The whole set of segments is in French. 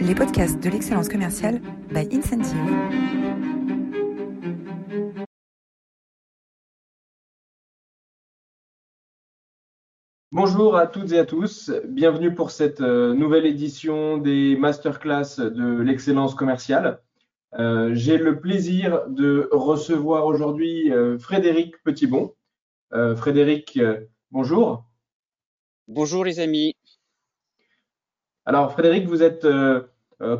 les podcasts de l'excellence commerciale by Incentive. Bonjour à toutes et à tous, bienvenue pour cette euh, nouvelle édition des masterclass de l'excellence commerciale. Euh, j'ai le plaisir de recevoir aujourd'hui euh, Frédéric Petitbon. Frédéric, bonjour. Bonjour les amis. Alors Frédéric, vous êtes euh,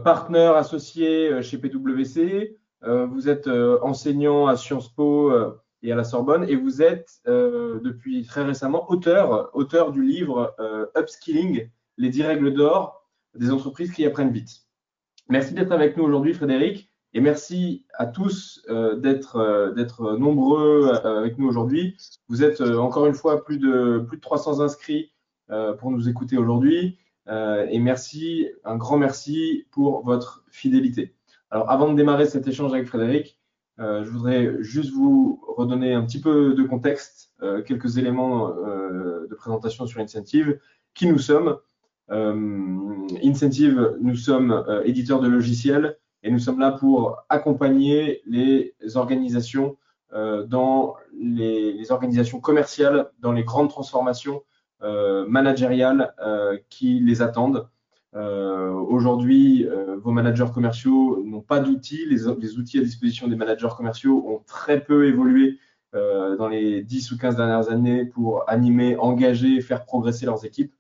partenaire associé euh, chez PwC. Euh, vous êtes enseignant à Sciences Po et à la Sorbonne et vous êtes depuis très récemment auteur, auteur du livre Upskilling, les 10 règles d'or des entreprises qui apprennent vite. Merci d'être avec nous aujourd'hui, Frédéric, et merci à tous d'être d'être nombreux avec nous aujourd'hui. Vous êtes encore une fois plus de plus de 300 inscrits pour nous écouter aujourd'hui. Euh, et merci, un grand merci pour votre fidélité. Alors, avant de démarrer cet échange avec Frédéric, euh, je voudrais juste vous redonner un petit peu de contexte, euh, quelques éléments de présentation sur Incentive. Qui nous sommes Incentive, nous sommes éditeurs de logiciels et nous sommes là pour accompagner les organisations dans les, organisations commerciales, dans les grandes transformations managériales euh, qui les attendent. Euh, aujourd'hui, vos managers commerciaux n'ont pas d'outils. Les, les, outils à disposition des managers commerciaux ont très peu évolué dans les 10 ou 15 dernières années pour animer, engager, faire progresser leurs équipes.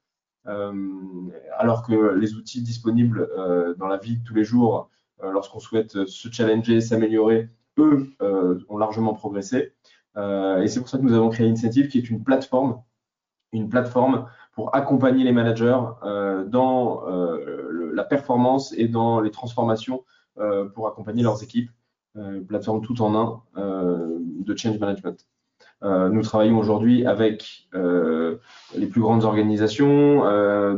alors que les outils disponibles dans la vie de tous les jours, lorsqu'on souhaite se challenger, s'améliorer, eux ont largement progressé. et c'est pour ça que nous avons créé Incentive, qui est une plateforme une plateforme pour accompagner les managers euh, dans euh, la performance et dans les transformations euh, pour accompagner leurs équipes. plateforme tout en un de change management. nous travaillons aujourd'hui avec les plus grandes organisations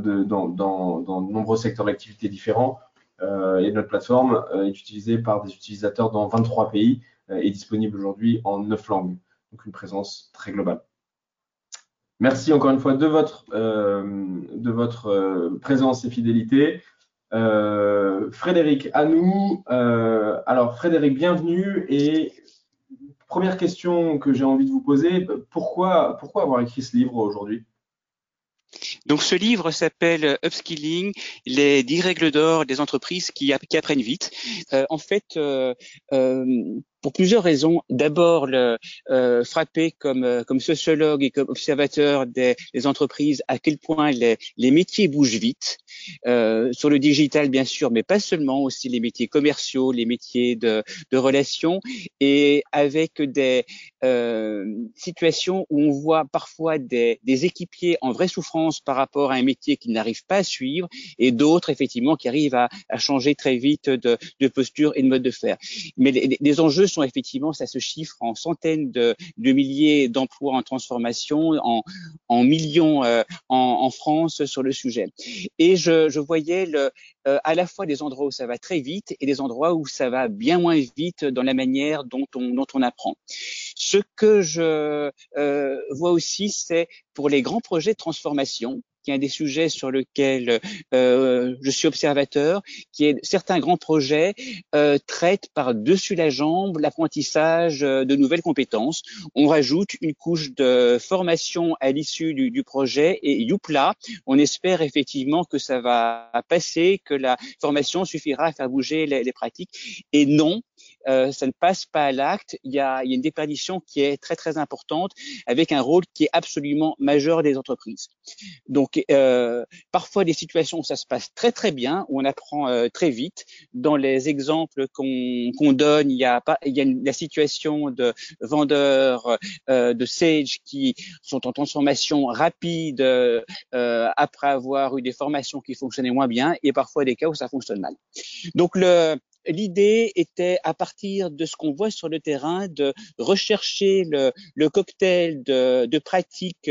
de, dans, dans, dans, de nombreux secteurs d'activité différents. et notre plateforme est utilisée par des utilisateurs dans 23 pays et disponible aujourd'hui en 9 langues. Donc une présence très globale. Merci encore une fois de votre, euh, euh, présence et fidélité. Euh, Frédéric, à nous. alors, Frédéric, bienvenue. Et première question que j'ai envie de vous poser, pourquoi avoir écrit ce livre aujourd'hui? Donc ce livre s'appelle Upskilling, les 10 règles d'or des entreprises qui, apprennent vite. en fait, pour plusieurs raisons. D'abord, le euh, frapper comme euh, sociologue et comme observateur des, entreprises à quel point les métiers bougent vite euh, sur le digital bien sûr, mais pas seulement aussi les métiers commerciaux, les métiers de, relations et avec des euh, situations où on voit parfois des, équipiers en vraie souffrance par rapport à un métier qu'ils n'arrivent pas à suivre et d'autres effectivement qui arrivent à, changer très vite de, posture et de mode de faire. Mais les, enjeux sont effectivement, ça se chiffre en centaines de, milliers d'emplois en transformation, en, en millions euh, en, en, France sur le sujet. Et je, je voyais euh, à la fois des endroits où ça va très vite et des endroits où ça va bien moins vite dans la manière dont on, dont on apprend. Ce que je euh, vois aussi, c'est pour les grands projets de transformation, qui est un des sujets sur lequel euh, je suis observateur, qui est certains grands projets euh, traitent par-dessus la jambe l'apprentissage euh, de nouvelles compétences. On rajoute une couche de formation à l'issue du, projet et youpla, on espère effectivement que ça va passer, que la formation suffira à faire bouger les pratiques. Et non, euh, ça ne passe pas à l'acte. Il, il, y a une déperdition qui est très très importante, avec un rôle qui est absolument majeur des entreprises. Donc euh, parfois des situations où ça se passe très très bien, où on apprend euh, très vite. Dans les exemples qu'on qu donne, il y a pas, il y a une, la situation de vendeurs euh, de Sage qui sont en transformation rapide euh, après avoir eu des formations qui fonctionnaient moins bien, et parfois des cas où ça fonctionne mal. Donc le l'idée était, à partir de ce qu'on voit sur le terrain, de rechercher le, le cocktail de, de pratiques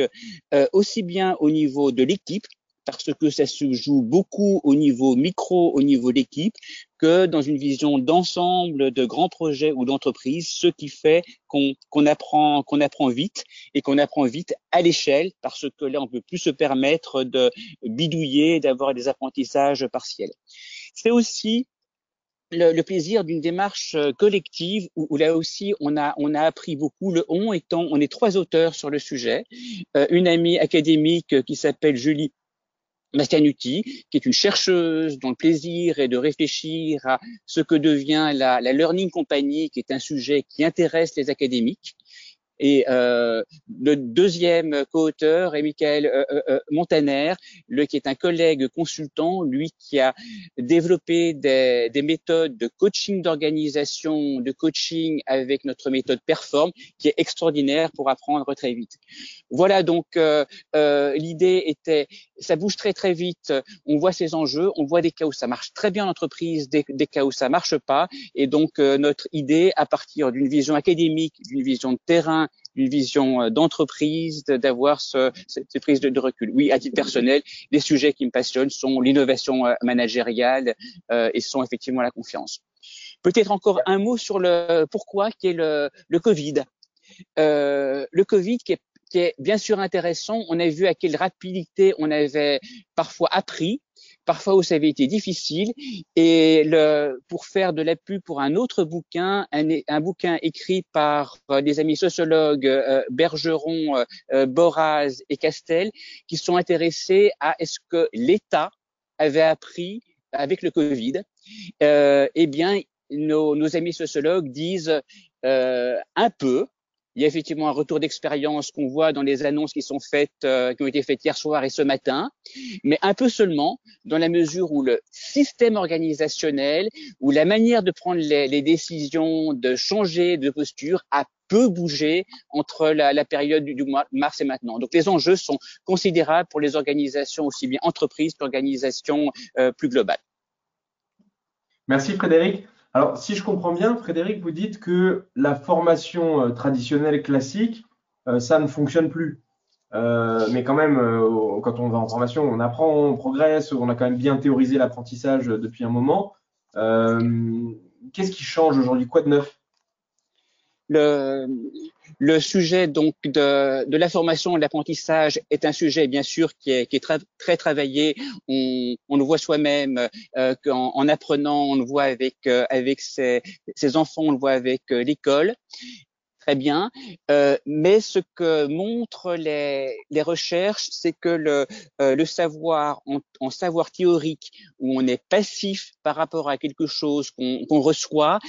euh, aussi bien au niveau de l'équipe, parce que ça se joue beaucoup au niveau micro, au niveau d'équipe, que dans une vision d'ensemble de grands projets ou d'entreprises, ce qui fait qu'on apprend, apprend vite et qu'on apprend vite à l'échelle, parce que là, on peut plus se permettre de bidouiller, d'avoir des apprentissages partiels. C'est aussi le, plaisir d'une démarche euh, collective où, là aussi on a on a appris beaucoup. Le on étant on est trois auteurs sur le sujet, euh, une amie académique qui s'appelle Julie Mastianuti, qui est une chercheuse dont le plaisir est de réfléchir à ce que devient la, la Learning Company, qui est un sujet qui intéresse les académiques. Et euh, le deuxième co-auteur est Michael euh, euh, euh, Montaner, le, qui est un collègue consultant, lui qui a développé des, des méthodes de coaching d'organisation, de coaching avec notre méthode Perform, qui est extraordinaire pour apprendre très vite. Voilà, donc euh, l'idée était, ça bouge très très vite, on voit ces enjeux, on voit des cas où ça marche très bien l'entreprise, des, des cas où ça marche pas, et donc notre idée, à partir d'une vision académique, d'une vision de terrain, une vision euh, d'entreprise, d'avoir ce, cette prise de, recul. Oui, à titre personnel, les sujets qui me passionnent sont l'innovation euh, managériale euh, et sont effectivement la confiance. Peut-être encore un mot sur le pourquoi qui est le, le Covid. Euh, le Covid qui est, qui est bien sûr intéressant. On a vu à quelle rapidité on avait parfois appris parfois où ça avait été difficile. Et le, pour faire de la pub pour un autre bouquin, un, un bouquin écrit par euh, des amis sociologues euh, Bergeron, euh, euh, Boraz et Castel, qui sont intéressés à est-ce que l'État avait appris avec le Covid. eh bien, nos, nos, amis sociologues disent un peu, il y a effectivement un retour d'expérience qu'on voit dans les annonces qui sont faites, euh, qui ont été faites hier soir et ce matin, mais un peu seulement dans la mesure où le système organisationnel, où la manière de prendre les, les décisions, de changer de posture a peu bougé entre la, la période du, du, mois mars et maintenant. Donc les enjeux sont considérables pour les organisations aussi bien entreprises qu'organisations euh, plus globales. Merci Frédéric. Alors, si je comprends bien, Frédéric, vous dites que la formation euh, traditionnelle classique, euh, ça ne fonctionne plus. Euh, mais quand même, quand on va en formation, on apprend, on progresse, on a quand même bien théorisé l'apprentissage depuis un moment. Qu'est-ce qui change aujourd'hui? Quoi de neuf? Le sujet donc de, de la formation et de l'apprentissage est un sujet bien sûr qui est, qui est très, très travaillé. On, on le voit soi-même euh, en, en, apprenant, on le voit avec euh, avec ses, ses, enfants, on le voit avec euh, l'école. Très bien, euh, mais ce que montrent les, les recherches, c'est que le, euh, le savoir en, en, savoir théorique, où on est passif par rapport à quelque chose qu'on qu reçoit,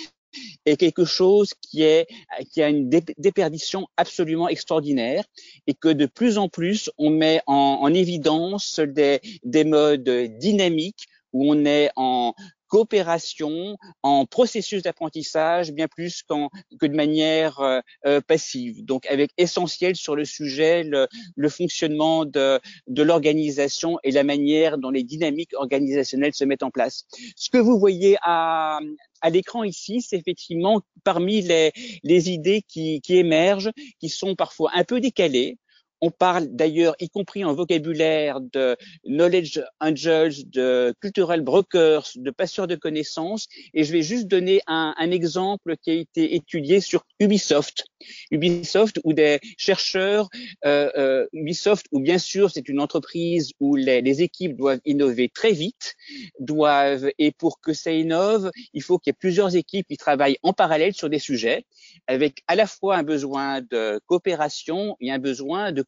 est quelque chose qui a une déperdition absolument extraordinaire et que de plus en plus on met en, en évidence des modes dynamiques où on est en coopération, en processus d'apprentissage, bien plus qu'en que de manière euh, euh, passive. Donc, avec essentiel sur le sujet le, le fonctionnement de, de l'organisation et la manière dont les dynamiques organisationnelles se mettent en place. Ce que vous voyez à, à l'écran ici, c'est effectivement parmi les, les idées qui, qui émergent, qui sont parfois un peu décalées, on parle d'ailleurs, y compris en vocabulaire, de knowledge angels, de cultural brokers, de passeurs de connaissances. Et je vais juste donner un, exemple qui a été étudié sur Ubisoft. Ubisoft où des chercheurs, euh, euh, Ubisoft où bien sûr c'est une entreprise où les, les, équipes doivent innover très vite, doivent et pour que ça innove, il faut qu'il y ait plusieurs équipes qui travaillent en parallèle sur des sujets, avec à la fois un besoin de coopération et un besoin de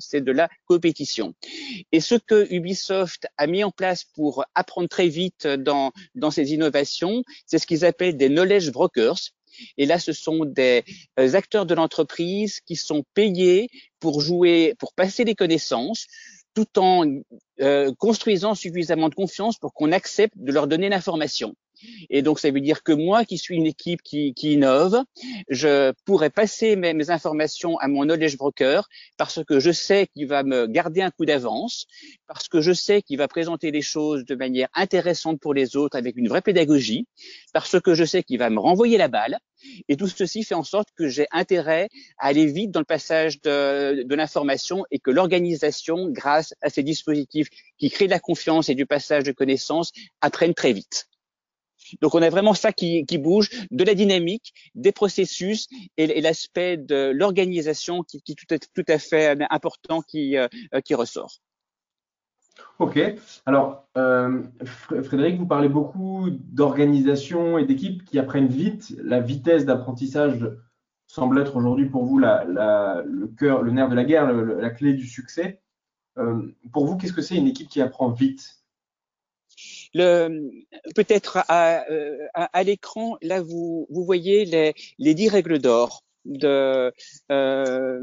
c'est de la compétition. Et ce que Ubisoft a mis en place pour apprendre très vite dans, dans ces innovations, c'est ce qu'ils appellent des knowledge brokers. Et là, ce sont des euh, acteurs de l'entreprise qui sont payés pour jouer, pour passer des connaissances, tout en euh, construisant suffisamment de confiance pour qu'on accepte de leur donner l'information. Et donc, ça veut dire que moi, qui suis une équipe qui, qui innove, je pourrais passer mes, informations à mon knowledge broker parce que je sais qu'il va me garder un coup d'avance, parce que je sais qu'il va présenter les choses de manière intéressante pour les autres avec une vraie pédagogie, parce que je sais qu'il va me renvoyer la balle. Et tout ceci fait en sorte que j'ai intérêt à aller vite dans le passage de, de l'information et que l'organisation, grâce à ces dispositifs qui créent de la confiance et du passage de connaissances, apprenne très vite. Donc on a vraiment ça qui, bouge, de la dynamique, des processus et, l'aspect de l'organisation qui, est, tout à fait important qui, euh, qui ressort. Ok. Alors, euh, Frédéric, vous parlez beaucoup d'organisation et d'équipes qui apprennent vite. La vitesse d'apprentissage semble être aujourd'hui pour vous le cœur, le nerf de la guerre, la clé du succès. Euh, pour vous, qu'est-ce que c'est une équipe qui apprend vite? Peut-être à, à, à l'écran, là, vous, vous voyez les, les dix règles d'or de, euh,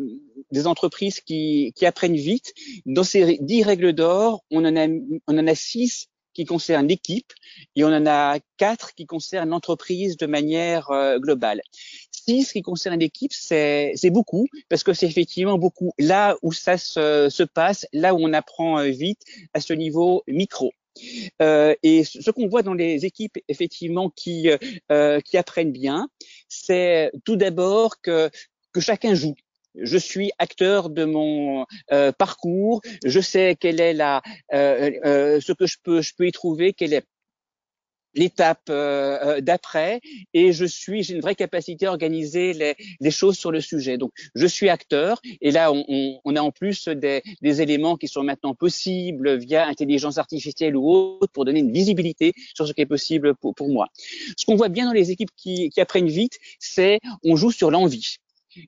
des entreprises qui, qui apprennent vite. Dans ces dix règles d'or, on en a, on en a six qui concernent l'équipe et on en a quatre qui concernent l'entreprise de manière euh, globale. Six qui concernent l'équipe, c'est beaucoup parce que c'est effectivement beaucoup là où ça se, se passe, là où on apprend euh, vite à ce niveau micro. Euh, et ce qu'on voit dans les équipes effectivement qui euh, qui apprennent bien, c'est tout d'abord que que chacun joue. Je suis acteur de mon euh, parcours. Je sais quelle est la euh, euh, ce que je peux je peux y trouver, quelle est l'étape euh, euh, d'après et je suis j'ai une vraie capacité à organiser les, les, choses sur le sujet. Donc je suis acteur et là on, on, on a en plus des, des, éléments qui sont maintenant possibles via intelligence artificielle ou autre pour donner une visibilité sur ce qui est possible pour, pour moi. Ce qu'on voit bien dans les équipes qui, qui apprennent vite c'est on joue sur l'envie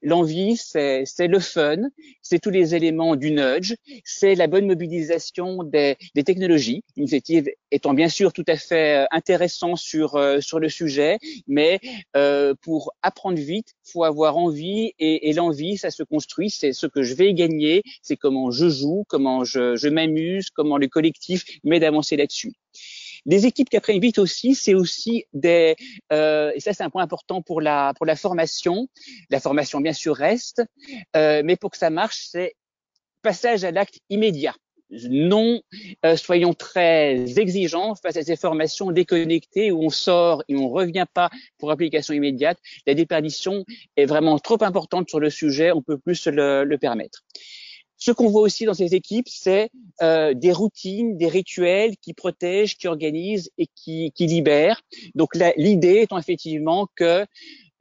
L'envie, c'est le fun, c'est tous les éléments du nudge, c'est la bonne mobilisation des, des, technologies. L'initiative étant bien sûr tout à fait euh, intéressant sur euh, sur le sujet, mais euh, pour apprendre vite, faut avoir envie et, et l'envie, ça se construit. C'est ce que je vais gagner, c'est comment je joue, comment je, je m'amuse, comment le collectif m'aide à avancer là-dessus. Les équipes qui apprennent vite aussi, c'est aussi des, euh, et ça c'est un point important pour la pour la formation. La formation bien sûr reste, euh, mais pour que ça marche, c'est passage à l'acte immédiat. Non, euh, soyons très exigeants face à ces formations déconnectées où on sort et on revient pas pour application immédiate. La déperdition est vraiment trop importante sur le sujet, on peut plus le, le permettre. Ce qu'on voit aussi dans ces équipes, c'est euh, des routines, des rituels qui protègent, qui organisent et qui, qui libèrent. Donc l'idée étant effectivement que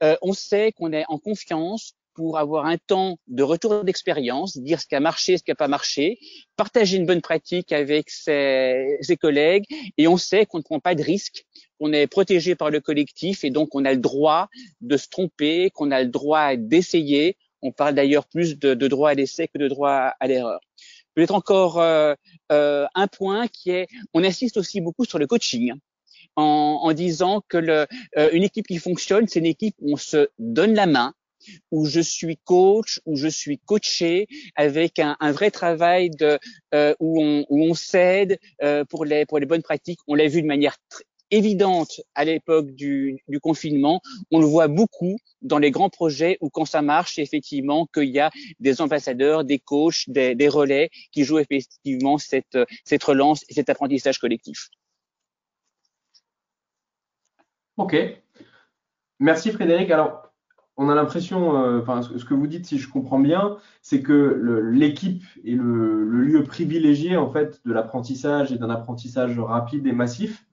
euh, on sait qu'on est en confiance pour avoir un temps de retour d'expérience, dire ce qui a marché, ce qui n'a pas marché, partager une bonne pratique avec ses, ses collègues, et on sait qu'on ne prend pas de risques, qu'on est protégé par le collectif, et donc on a le droit de se tromper, qu'on a le droit d'essayer, on parle d'ailleurs plus de, de, droit à l'essai que de droit à l'erreur. Peut-être encore euh, euh, un point qui est, on insiste aussi beaucoup sur le coaching. En, en disant que le, euh, une équipe qui fonctionne, c'est une équipe où on se donne la main, où je suis coach, où je suis coaché, avec un, un vrai travail de euh, où on où on s'aide euh, pour les pour les bonnes pratiques. On l'a vu de manière évidente à l'époque du, confinement. On le voit beaucoup dans les grands projets où quand ça marche, effectivement, qu'il y a des ambassadeurs, des coachs, des, relais qui jouent effectivement cette, relance et cet apprentissage collectif. Ok. Merci Frédéric. Alors, on a l'impression, euh, ce que vous dites, si je comprends bien, c'est que l'équipe est le, le, lieu privilégié en fait de l'apprentissage et d'un apprentissage rapide et massif.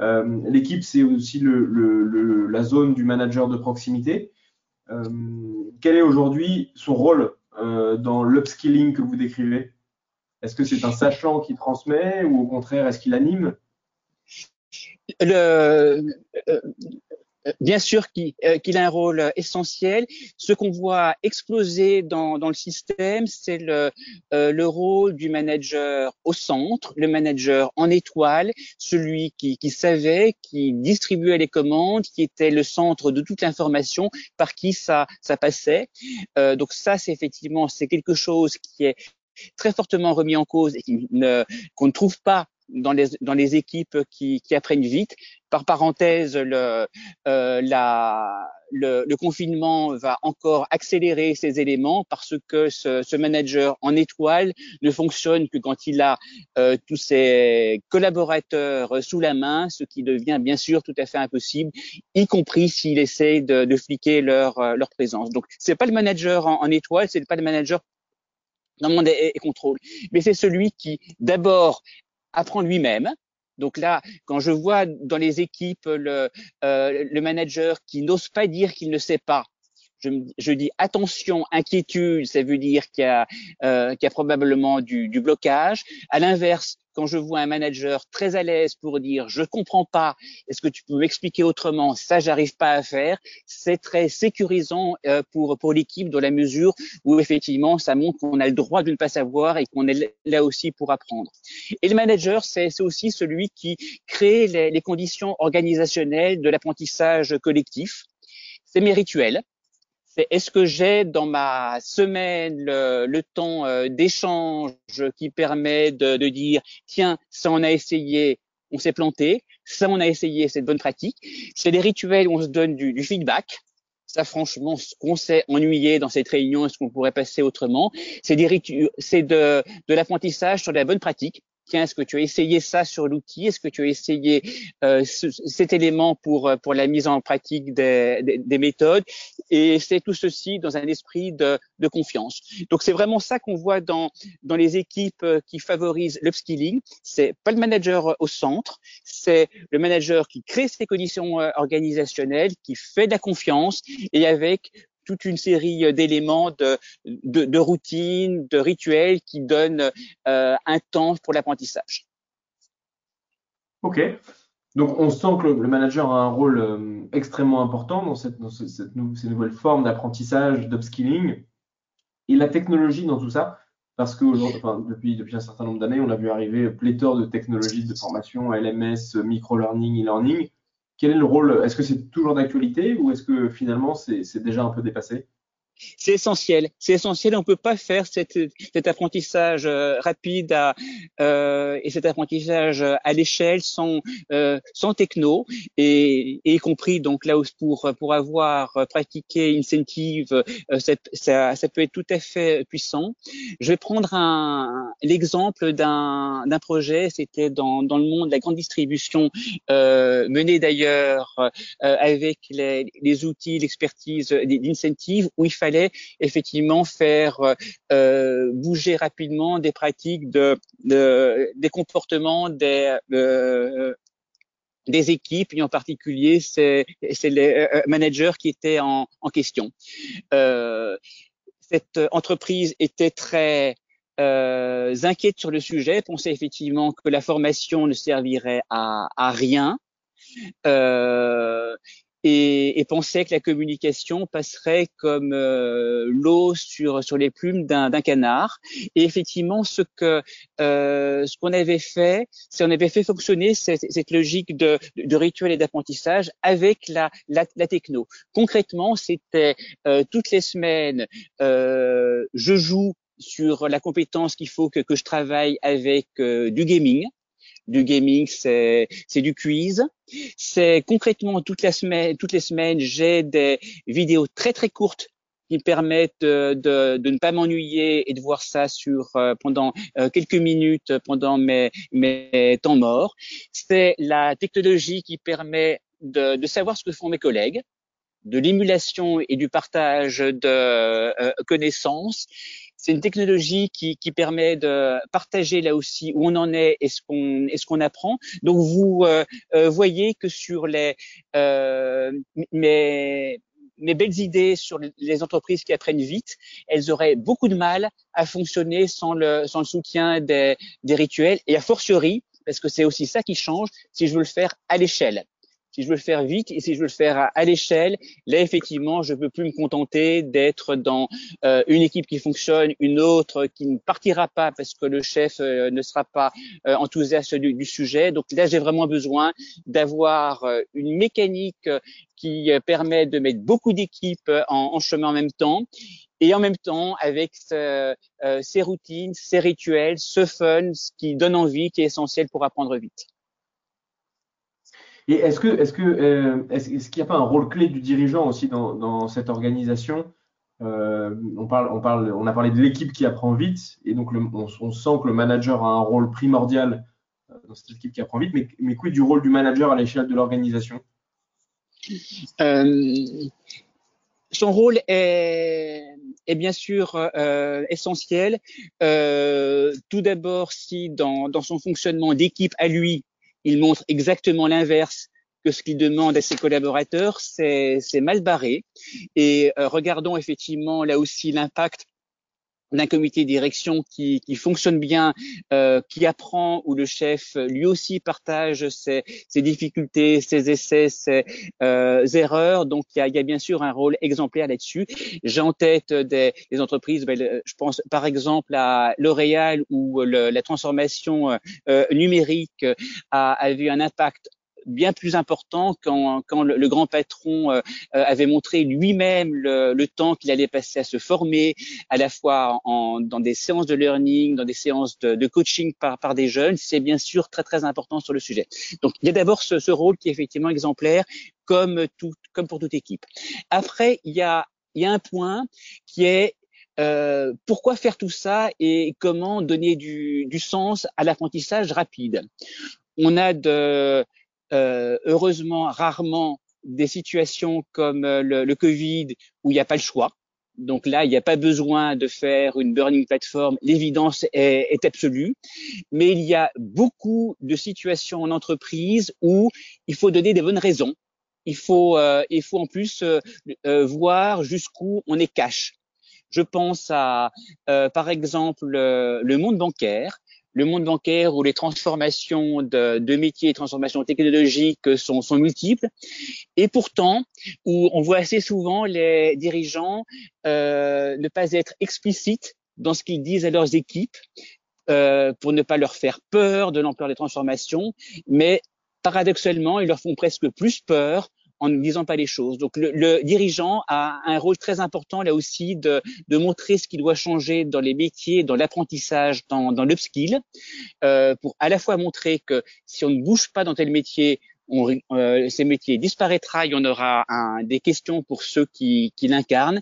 Euh, L'équipe, c'est aussi la zone du manager de proximité. Euh, quel est aujourd'hui son rôle euh, dans l'upskilling que vous décrivez? Est-ce que c'est un sachant qui transmet ou au contraire, est-ce qu'il anime? Bien sûr euh, qu'il a un rôle essentiel. Ce qu'on voit exploser dans, dans le système, c'est le, euh, le rôle du manager au centre, le manager en étoile, celui qui, qui savait, qui distribuait les commandes, qui était le centre de toute l'information, par qui ça, ça passait. Euh, donc ça, c'est effectivement, c'est quelque chose qui est très fortement remis en cause et qu'on ne, trouve pas dans les, dans les équipes qui, qui apprennent vite. Par parenthèse, le, euh, la, le, le, confinement va encore accélérer ces éléments parce que ce, ce, manager en étoile ne fonctionne que quand il a euh, tous ses collaborateurs sous la main, ce qui devient bien sûr tout à fait impossible, y compris s'il essaie de, de fliquer leur, euh, leur présence. Donc, c'est pas le manager en, en étoile, c'est pas le manager dans le monde et, contrôle, mais c'est celui qui d'abord apprend lui-même, donc là, quand je vois dans les équipes le, euh, le manager qui n'ose pas dire qu'il ne sait pas, je, je, dis attention, inquiétude, ça veut dire qu'il y a, euh, qu'il y a probablement du, du blocage. À l'inverse, quand je vois un manager très à l'aise pour dire je comprends pas, est-ce que tu peux m'expliquer autrement, ça j'arrive pas à faire, c'est très sécurisant euh, pour pour l'équipe dans la mesure où effectivement ça montre qu'on a le droit de ne pas savoir et qu'on est là aussi pour apprendre. Et le manager c'est aussi celui qui crée les, les conditions organisationnelles de l'apprentissage collectif. C'est mes rituels c'est est-ce que j'ai dans ma semaine le, temps euh, d'échange qui permet de, dire tiens ça on a essayé on s'est planté ça on a essayé c'est de bonne pratique. C'est des rituels où on se donne du, du feedback. Ça franchement ce qu'on s'est ennuyé dans cette réunion est-ce qu'on pourrait passer autrement? C'est des c'est de, de l'apprentissage sur la bonne pratique est-ce que tu as essayé ça sur l'outil? Est-ce que tu as essayé euh, cet élément pour euh, pour la mise en pratique des, des, méthodes? Et c'est tout ceci dans un esprit de, de confiance. Donc c'est vraiment ça qu'on voit dans dans les équipes euh, qui favorisent l'upskilling. C'est pas le manager au centre, c'est le manager qui crée ces conditions organisationnelles, qui fait de la confiance et avec toute une série euh, d'éléments de, de, de routines, de rituels qui donnent euh, un temps pour l'apprentissage. Ok. Donc, on sent que le manager a un rôle euh, extrêmement important dans, cette, dans cette, cette ces nouvelles formes d'apprentissage, d'upskilling. Et la technologie dans tout ça, parce que depuis, depuis un certain nombre d'années, on a vu arriver pléthore de technologies de formation, LMS, micro-learning, e-learning. Quel est le rôle? Est-ce que c'est toujours d'actualité ou est-ce que finalement c'est déjà un peu dépassé? C'est essentiel. C'est essentiel. On peut pas faire cet apprentissage euh, rapide euh, et cet apprentissage à l'échelle sans euh, techno et, y compris donc là où pour avoir pratiqué incentive, euh, ça, peut être tout à fait puissant. Je vais prendre l'exemple d'un projet. C'était dans le monde de la grande distribution euh, mené d'ailleurs avec les, les outils, l'expertise d'incentive où il fallait effectivement faire euh, euh, bouger rapidement des pratiques de, des comportements des euh, des équipes et en particulier c'est les managers qui étaient en, question. cette entreprise était très inquiète sur le sujet, pensait effectivement que la formation ne servirait à, rien. Et, et, pensait que la communication passerait comme euh, l'eau sur sur les plumes d'un canard. Et effectivement, ce que euh, ce qu'on avait fait, c'est on avait fait fonctionner cette, cette logique de, de, rituel et d'apprentissage avec la, la, la techno. Concrètement, c'était euh, toutes les semaines, euh, je joue sur la compétence qu'il faut que, que je travaille avec euh, du gaming du gaming, c'est c'est du quiz. C'est concrètement toute la semaine, toutes les semaines, j'ai des vidéos très très courtes qui me permettent de, de, de ne pas m'ennuyer et de voir ça sur euh, pendant euh, quelques minutes pendant mes, mes temps morts. C'est la technologie qui permet de, de savoir ce que font mes collègues, de l'émulation et du partage de euh, connaissances c'est une technologie qui, qui, permet de partager là aussi où on en est et ce qu'on ce qu'on apprend. Donc vous euh, euh, voyez que sur les euh, mes mes belles idées sur les entreprises qui apprennent vite, elles auraient beaucoup de mal à fonctionner sans le sans le soutien des, des rituels et a fortiori parce que c'est aussi ça qui change si je veux le faire à l'échelle si je veux le faire vite et si je veux le faire à, l'échelle, là effectivement, je peux plus me contenter d'être dans euh, une équipe qui fonctionne, une autre qui ne partira pas parce que le chef euh, ne sera pas euh, enthousiaste du, sujet. Donc là, j'ai vraiment besoin d'avoir une mécanique qui permet de mettre beaucoup d'équipes en, chemin en même temps et en même temps avec ses routines, ses rituels, ce fun, ce qui donne envie, qui est essentiel pour apprendre vite. Et est-ce que, est-ce que, est-ce, qu'il n'y a pas un rôle clé du dirigeant aussi dans, cette organisation euh, on, parle, on, parle, on a parlé de l'équipe qui apprend vite, et donc on, sent que le manager a un rôle primordial euh, dans cette équipe qui apprend vite, mais, mais quid du rôle du manager à l'échelle de l'organisation? Euh, Son rôle est, est bien sûr euh, essentiel. Euh, tout d'abord, si dans son fonctionnement d'équipe à lui, il montre exactement l'inverse, que ce qu'il demande à ses collaborateurs, c'est mal barré. Et euh, regardons effectivement là aussi l'impact d'un comité de direction qui, qui fonctionne bien, euh, qui apprend, où le chef lui aussi partage ses, ses difficultés, ses essais, ses euh, erreurs. Donc il y a, y a, bien sûr un rôle exemplaire là-dessus. J'ai en tête des, des entreprises, ben, je pense par exemple à L'Oréal où le, la transformation euh, numérique a, a vu un impact bien plus important quand, le, grand patron euh, euh, avait montré lui-même le, temps qu'il allait passer à se former, à la fois en, dans des séances de learning, dans des séances de, coaching par, des jeunes. C'est bien sûr très très important sur le sujet. Donc il y a d'abord ce, rôle qui est effectivement exemplaire, comme pour toute équipe. Après il y a il y a un point qui est euh, pourquoi faire tout ça et comment donner du, du sens à l'apprentissage rapide? On a de, euh, heureusement rarement des situations comme euh, le, le Covid où il n'y a pas le choix. Donc là, il n'y a pas besoin de faire une burning platform. L'évidence est, est, absolue. Mais il y a beaucoup de situations en entreprise où il faut donner des bonnes raisons. Il faut, euh, il faut en plus euh, euh voir jusqu'où on est cash. Je pense à, euh, par exemple, le monde bancaire le monde bancaire où les transformations de, de métiers et transformations technologiques sont, sont, multiples, et pourtant où on voit assez souvent les dirigeants euh, ne pas être explicites dans ce qu'ils disent à leurs équipes euh, pour ne pas leur faire peur de l'ampleur des transformations, mais paradoxalement, ils leur font presque plus peur en ne disant pas les choses. Donc le, le, dirigeant a un rôle très important là aussi de, de montrer ce qui doit changer dans les métiers, dans l'apprentissage, dans, dans l'upskill, euh, pour à la fois montrer que si on ne bouge pas dans tel métier, on, euh, ces métiers disparaîtra, il y en aura un, des questions pour ceux qui, qui l'incarnent,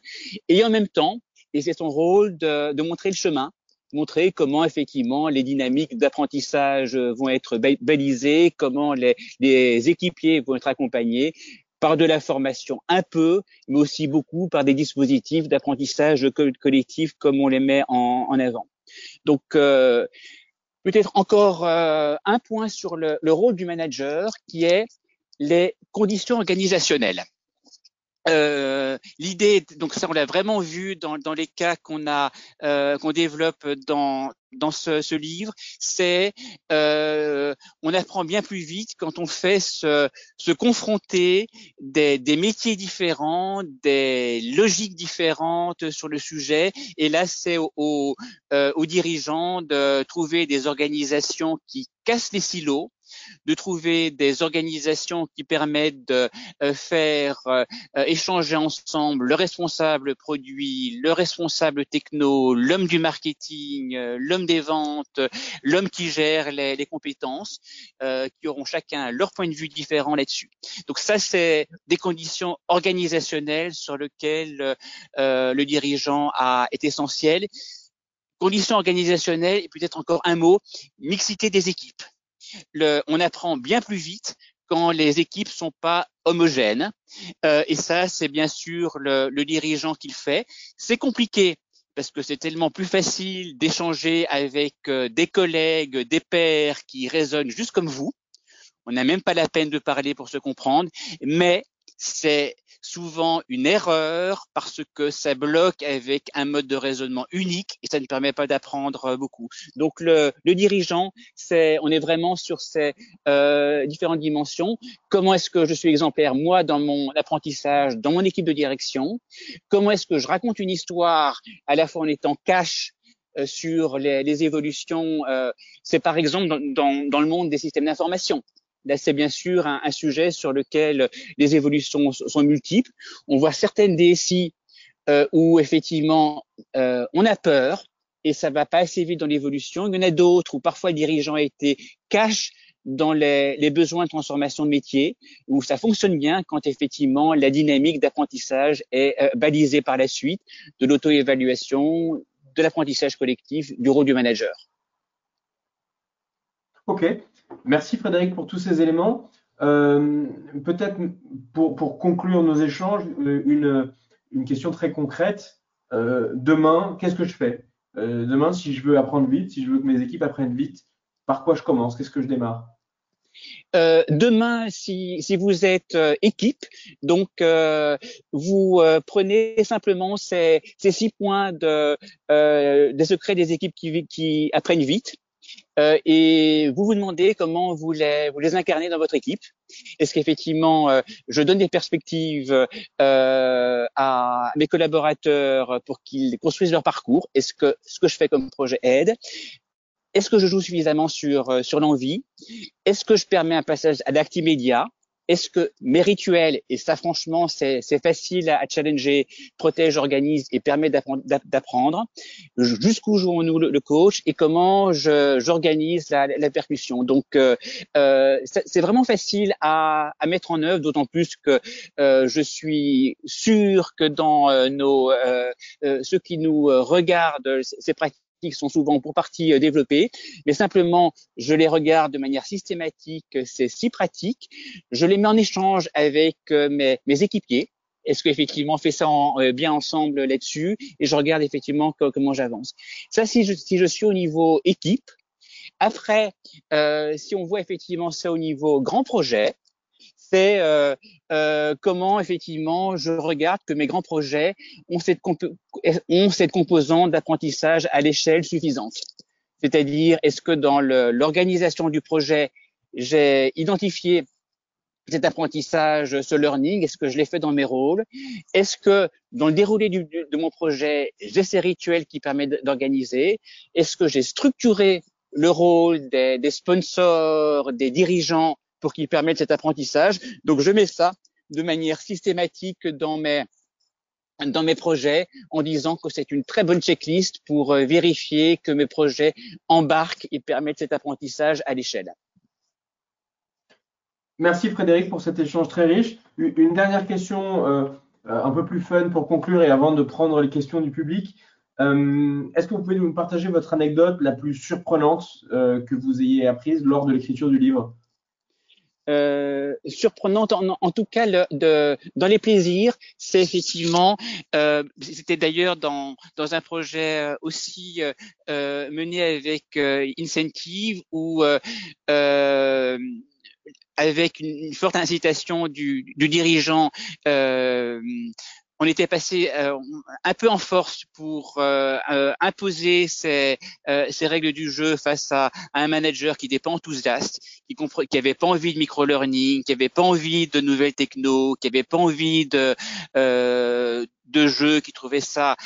et en même temps, et c'est son rôle de, de montrer le chemin, montrer comment effectivement les dynamiques d'apprentissage vont être balisées, comment les, les, équipiers vont être accompagnés, par de la formation un peu, mais aussi beaucoup par des dispositifs d'apprentissage collectif comme on les met en, avant. Donc, euh, peut-être encore euh, un point sur le, le, rôle du manager qui est les conditions organisationnelles. Euh, L'idée, donc ça on l'a vraiment vu dans, dans les cas qu'on a euh, qu'on développe dans dans ce, livre, c'est euh, on apprend bien plus vite quand on fait se, se confronter des, des, métiers différents, des logiques différentes sur le sujet. Et là, c'est aux, euh, dirigeants de trouver des organisations qui cassent les silos de trouver des organisations qui permettent de euh, faire euh, échanger ensemble le responsable produit, le responsable techno, l'homme du marketing, euh, l'homme des ventes, l'homme qui gère les, compétences, qui auront chacun leur point de vue différent là-dessus. Donc ça, c'est des conditions organisationnelles sur lesquelles le dirigeant a, est essentiel conditions organisationnelles et peut-être encore un mot, mixité des équipes le, on apprend bien plus vite quand les équipes sont pas homogènes. Euh, et ça, c'est bien sûr le, le dirigeant qui le fait. C'est compliqué parce que c'est tellement plus facile d'échanger avec euh, des collègues, des pairs qui raisonnent juste comme vous. On n'a même pas la peine de parler pour se comprendre, mais c'est souvent une erreur parce que ça bloque avec un mode de raisonnement unique et ça ne permet pas d'apprendre euh, beaucoup. Donc le, le dirigeant, c'est on est vraiment sur ces euh, différentes dimensions. Comment est-ce que je suis exemplaire moi dans mon apprentissage, dans mon équipe de direction? Comment est-ce que je raconte une histoire à la fois en étant cash euh, sur les, les évolutions. Euh, c'est par exemple dans, dans, dans, le monde des systèmes d'information. Là, c'est bien sûr un, sujet sur lequel les évolutions sont multiples. On voit certaines DSI où effectivement on a peur et ça va pas assez vite dans l'évolution. Il y en a d'autres où parfois le dirigeant a été cash dans les, les, besoins de transformation de métier, où ça fonctionne bien quand effectivement la dynamique d'apprentissage est euh, balisée par la suite, de l'auto-évaluation, de l'apprentissage collectif, du rôle du manager. Ok, merci Frédéric pour tous ces éléments. Euh, Peut-être pour, conclure nos échanges, une, une question très concrète. Euh, demain, qu'est-ce que je fais? Euh, Demain, si je veux apprendre vite, si je veux que mes équipes apprennent vite, par quoi je commence? Qu'est-ce que je démarre? Euh, demain, si, vous êtes euh, équipe, donc euh, vous euh, prenez simplement ces, six points de, des secrets des équipes qui, qui apprennent vite. Et vous vous demandez comment vous les, vous les incarnez dans votre équipe. Est-ce qu'effectivement, je donne des perspectives à mes collaborateurs pour qu'ils construisent leur parcours? Est-ce que ce que je fais comme projet aide? Est-ce que je joue suffisamment sur, euh, sur l'envie? Est-ce que je permets un passage à l'acte immédiat Est-ce que mes rituels, et ça franchement c'est facile à, challenger, protège, organise et permet d'apprendre. Jusqu'où jouons-nous le, coach et comment j'organise la, la, percussion? Donc euh, euh, c'est vraiment facile à, à, mettre en œuvre, d'autant plus que euh, je suis sûr que dans euh, nos euh, ceux qui nous regardent, ces pratiques qui sont souvent pour partie euh, développées, mais simplement je les regarde de manière systématique, c'est si pratique, je les mets en échange avec euh, mes, mes équipiers. Est-ce qu'effectivement on fait ça euh, bien ensemble là-dessus? Et je regarde effectivement comment j'avance. Ça, si je, si je suis au niveau équipe, après, euh, si on voit effectivement ça au niveau grand projet, c'est euh, euh, comment effectivement je regarde que mes grands projets ont cette, ont cette composante d'apprentissage à l'échelle suffisante. C'est-à-dire, est-ce que dans l'organisation du projet, j'ai identifié cet apprentissage, ce learning, est-ce que je l'ai fait dans mes rôles? Est-ce que dans le déroulé de mon projet, j'ai ces rituels qui permettent d'organiser? Est-ce que j'ai structuré le rôle des sponsors, des dirigeants pour qu'ils permettent cet apprentissage. Donc je mets ça de manière systématique dans mes dans projets en disant que c'est une très bonne checklist pour euh, vérifier que mes projets embarquent et permettent cet apprentissage à l'échelle. Merci Frédéric pour cet échange très riche. Une dernière question euh, euh, un peu plus fun pour conclure et avant de prendre les questions du public. Est-ce que vous pouvez nous partager votre anecdote la plus surprenante que vous ayez apprise lors de l'écriture du livre? Euh, surprenante. En, tout cas, de, dans les plaisirs, c'est effectivement, euh, c'était d'ailleurs dans, dans un projet euh, aussi euh, euh mené avec euh, Incentive où avec une, forte incitation du, du dirigeant, on était passé euh, un peu en force pour euh, euh, imposer ces, ces, règles du jeu face à, un manager qui n'était pas enthousiaste, qui n'avait qui pas envie de micro-learning, qui avait pas envie de nouvelles techno, qui avait pas envie de de jeu, qui trouvait ça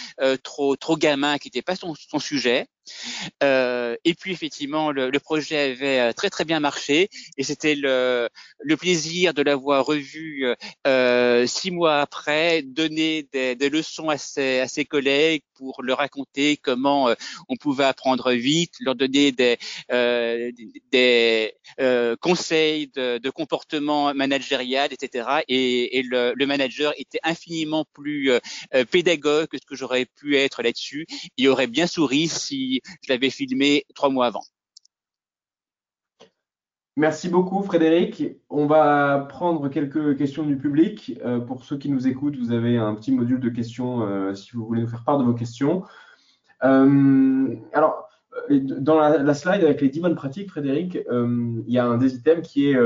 trop trop gamin, qui n'était pas son, son sujet. Euh, et puis effectivement, le, le, projet avait euh, très très bien marché et c'était le, le, plaisir de l'avoir revu euh, six mois après, donner des, des leçons à ses, à ses, collègues pour leur raconter comment euh, on pouvait apprendre vite, leur donner des, euh, des conseils de, de, comportement managérial, etc. Et, et le, le, manager était infiniment plus pédagogue que ce que j'aurais pu être là-dessus. Il aurait bien souri si je l'avais filmé trois mois avant. Merci beaucoup Frédéric. On va prendre quelques questions du public. Euh, pour ceux qui nous écoutent, vous avez un petit module de questions euh, si vous voulez nous faire part de vos questions. Euh, alors, dans la, slide avec les 10 bonnes pratiques, Frédéric, il y a un des items qui est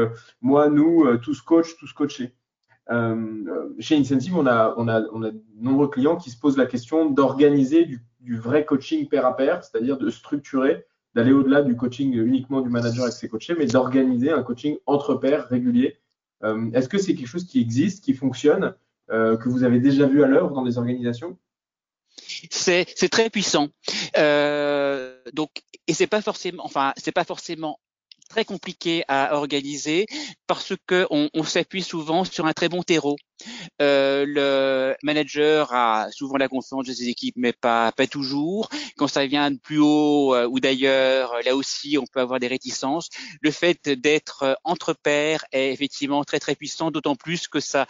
moi, nous, tous coach, tous coachés. Chez Incentive, on a, on, a, on a de nombreux clients qui se posent la question d'organiser du du vrai coaching pair à pair, c'est-à-dire de structurer, d'aller au-delà du coaching uniquement du manager avec ses coachés, mais d'organiser un coaching entre pairs régulier. Euh, est-ce que c'est quelque chose qui existe, qui fonctionne, euh, que vous avez déjà vu à l'œuvre dans des organisations? C'est très puissant. Euh, donc et c'est pas forcément, enfin c'est pas forcément très compliqué à organiser parce que on, on s'appuie souvent sur un très bon terreau. euh, le manager a souvent la confiance de ses équipes, mais pas pas toujours. Quand ça vient de plus haut euh, ou d'ailleurs, là aussi, on peut avoir des réticences. Le fait d'être entre pairs est effectivement très très puissant, d'autant plus que ça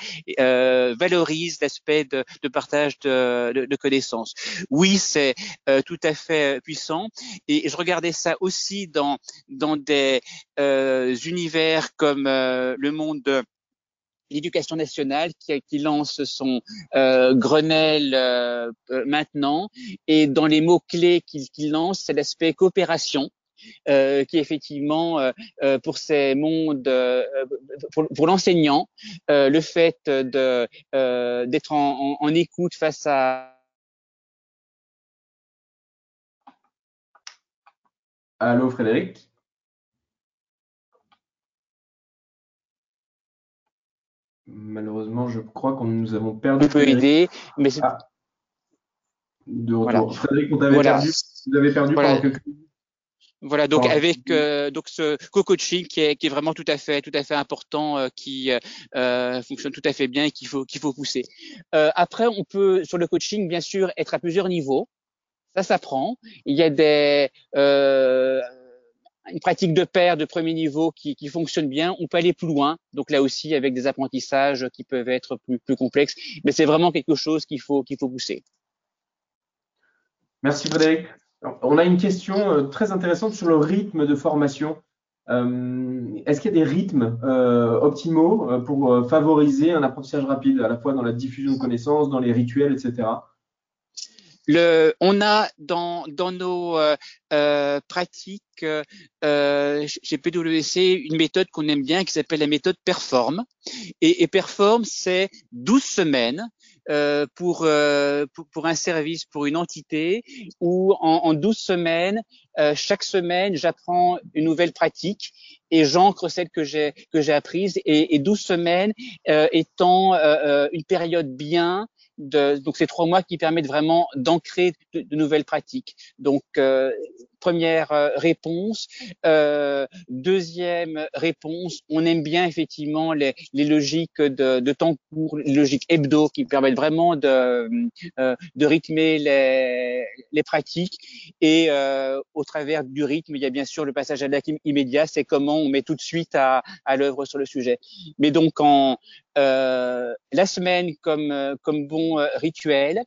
valorise l'aspect de, de, partage de, de, de connaissances. Oui, c'est tout à fait puissant. Et, je regardais ça aussi dans dans des univers comme le monde de l'éducation nationale qui, lance son euh, Grenelle euh, euh, maintenant. Et dans les mots-clés qu'il lance, c'est l'aspect coopération. Euh, qui effectivement euh, pour ces mondes, pour, l'enseignant, le fait de d'être en, en, écoute face à Allô Frédéric? Malheureusement, je crois qu'on nous avons perdu. On peut aider, mais c'est. Ah. De retour. Voilà. Frédéric, on t'avait perdu. Vous avez perdu voilà. pendant quelques voilà, donc avec euh, donc ce co-coaching qui est, qui est vraiment tout à fait tout à fait important, euh, qui euh, fonctionne tout à fait bien et qu'il faut qu'il faut pousser. Euh, après, on peut sur le coaching bien sûr être à plusieurs niveaux. Ça s'apprend. Il y a des euh, une pratique de paire de premier niveau qui, fonctionne bien, on peut aller plus loin. Donc là aussi, avec des apprentissages qui peuvent être plus, plus complexes, mais c'est vraiment quelque chose qu'il faut qu'il faut pousser. Merci Frédéric. On a une question euh, très intéressante sur le rythme de formation. Euh, Est-ce qu'il y a des rythmes euh, optimaux pour favoriser un apprentissage rapide, à la fois dans la diffusion de connaissances, dans les rituels, etc. Le, on a dans, dans nos euh, euh pratiques euh, chez PwC une méthode qu'on aime bien qui s'appelle la méthode Perform. Et, et Perform, c'est 12 semaines euh, pour, euh, pour, pour, un service, pour une entité, où en, en 12 semaines, euh, chaque semaine, j'apprends une nouvelle pratique et j'ancre celle que j'ai que j'ai apprise. Et, et 12 semaines étant une période bien de, donc ces trois mois qui permettent vraiment d'ancrer de, nouvelles pratiques. Donc euh, première euh, réponse. Euh, deuxième réponse, on aime bien effectivement les, logiques de, temps court, les logiques hebdo qui permettent vraiment de, euh, rythmer les, pratiques. Et au travers du rythme, il y a bien sûr le passage à l'acte immédiat, c'est comment on met tout de suite à, à l'œuvre sur le sujet. Mais donc en la semaine comme, comme bon rituel,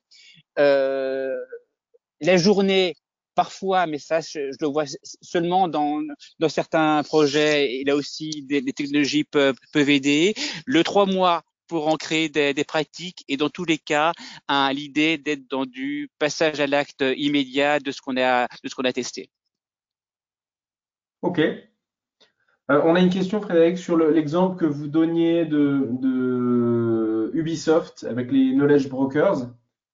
la journée parfois, mais ça, je, le vois seulement dans, certains projets, et là aussi, des, technologies peuvent, aider. Le trois mois pour en créer des, pratiques et dans tous les cas, l'idée d'être dans du passage à l'acte immédiat de ce qu'on a, de a testé. Ok. Euh, on a une question, Frédéric, sur l'exemple que vous donniez de, de Ubisoft avec les knowledge brokers.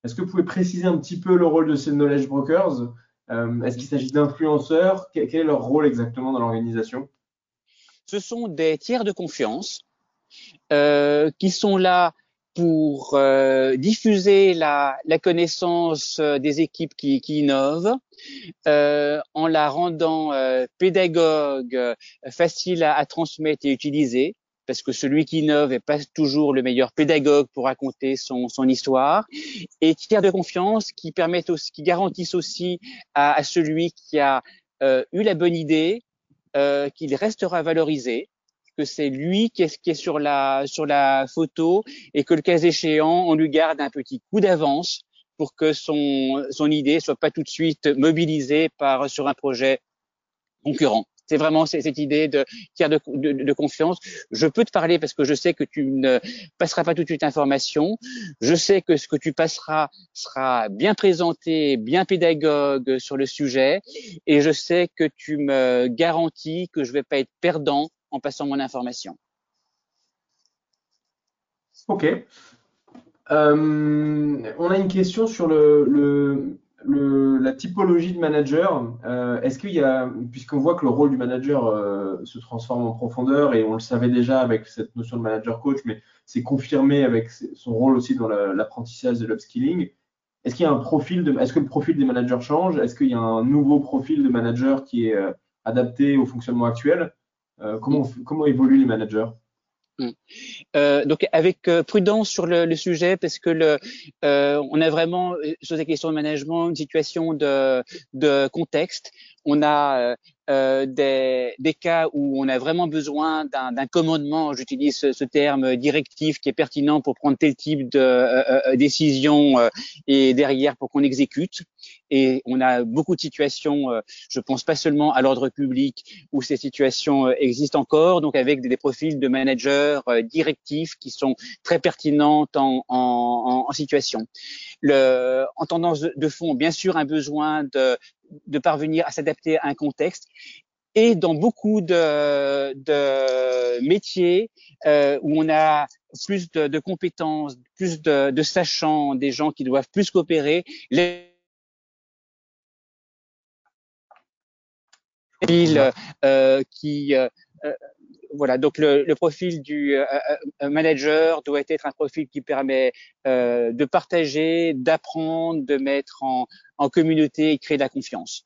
Est-ce que vous pouvez préciser un petit peu le rôle de ces knowledge brokers? Est-ce qu'il s'agit d'influenceurs? Quel, quel, est leur rôle exactement dans l'organisation? Ce sont des tiers de confiance euh, qui sont là pour euh, diffuser la, la, connaissance euh, des équipes qui, qui innovent euh, en la rendant euh, pédagogue, facile à, à, transmettre et utiliser parce que celui qui innove n'est pas toujours le meilleur pédagogue pour raconter son, son histoire, et tiers de confiance qui permettent aussi, qui garantissent aussi à, à celui qui a euh, eu la bonne idée euh, qu'il restera valorisé, que c'est lui qui est, qui est, sur la sur la photo et que le cas échéant, on lui garde un petit coup d'avance pour que son son idée soit pas tout de suite mobilisée par sur un projet concurrent. C'est vraiment cette idée de tiers de, confiance. Je peux te parler parce que je sais que tu ne passeras pas tout de suite l'information. Je sais que ce que tu passeras sera bien présenté, bien pédagogue sur le sujet. Et je sais que tu me garantis que je vais pas être perdant en passant mon information. Ok. Euh, on a une question sur le, le le, la typologie de manager, euh, est-ce qu'il y a, puisqu'on voit que le rôle du manager euh, se transforme en profondeur et on le savait déjà avec cette notion de manager coach, mais c'est confirmé avec son rôle aussi dans l'apprentissage de l'upskilling. Est-ce qu'il y a un profil de, est-ce que le profil des managers change? Est-ce qu'il y a un nouveau profil de manager qui est euh, adapté au fonctionnement actuel? Euh, comment, comment évoluent les managers? Mm. Euh, donc avec euh, prudence sur le, sujet parce que le, euh, on a vraiment sur ces questions de management une situation de contexte. On a euh, des, des, cas où on a vraiment besoin d'un commandement, j'utilise ce, ce, terme directif qui est pertinent pour prendre tel type de décision et derrière pour qu'on exécute. Et on a beaucoup de situations, je pense pas seulement à l'ordre public où ces situations existent encore, donc avec des, profils de managers euh, directives qui sont très pertinentes en, en, en situation. Le, en tendance de fond, bien sûr, un besoin de, de parvenir à s'adapter à un contexte. Et dans beaucoup de, de métiers euh, où on a plus de, de compétences, plus de, de, sachants, des gens qui doivent plus coopérer, les euh, qui euh, voilà, donc le, profil du euh, euh, manager doit être un profil qui permet euh, de partager, d'apprendre, de mettre en, communauté et créer de la confiance.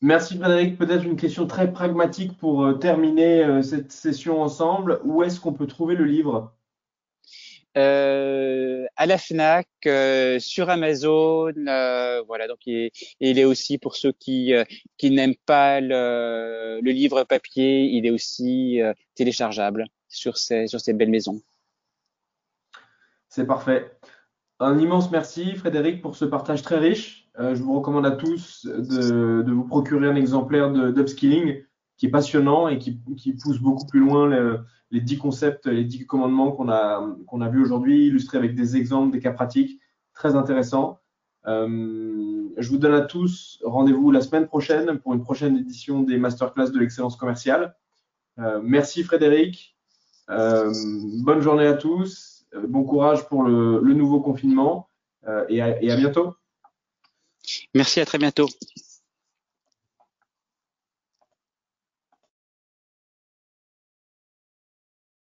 Merci Frédéric. Peut-être une question très pragmatique pour terminer cette session ensemble. Où est-ce qu'on peut trouver le livre? Euh, à la Fnac, euh, sur Amazon, euh, voilà. Donc il est, aussi pour ceux qui n'aiment pas le, livre papier, il est aussi téléchargeable sur ces sur ces belles maisons. C'est parfait. Un immense merci Frédéric pour ce partage très riche. je vous recommande à tous de, de vous procurer un exemplaire d'Upskilling qui est passionnant et qui, pousse beaucoup plus loin le, les dix concepts, les dix commandements qu'on a, qu'on a vus aujourd'hui, illustrés avec des exemples, des cas pratiques, très intéressants. Euh, je vous donne à tous rendez-vous la semaine prochaine pour une prochaine édition des masterclass de l'excellence commerciale. Euh, merci Frédéric. Euh, bonne journée à tous. Bon courage pour le, nouveau confinement et à bientôt. Merci, à très bientôt.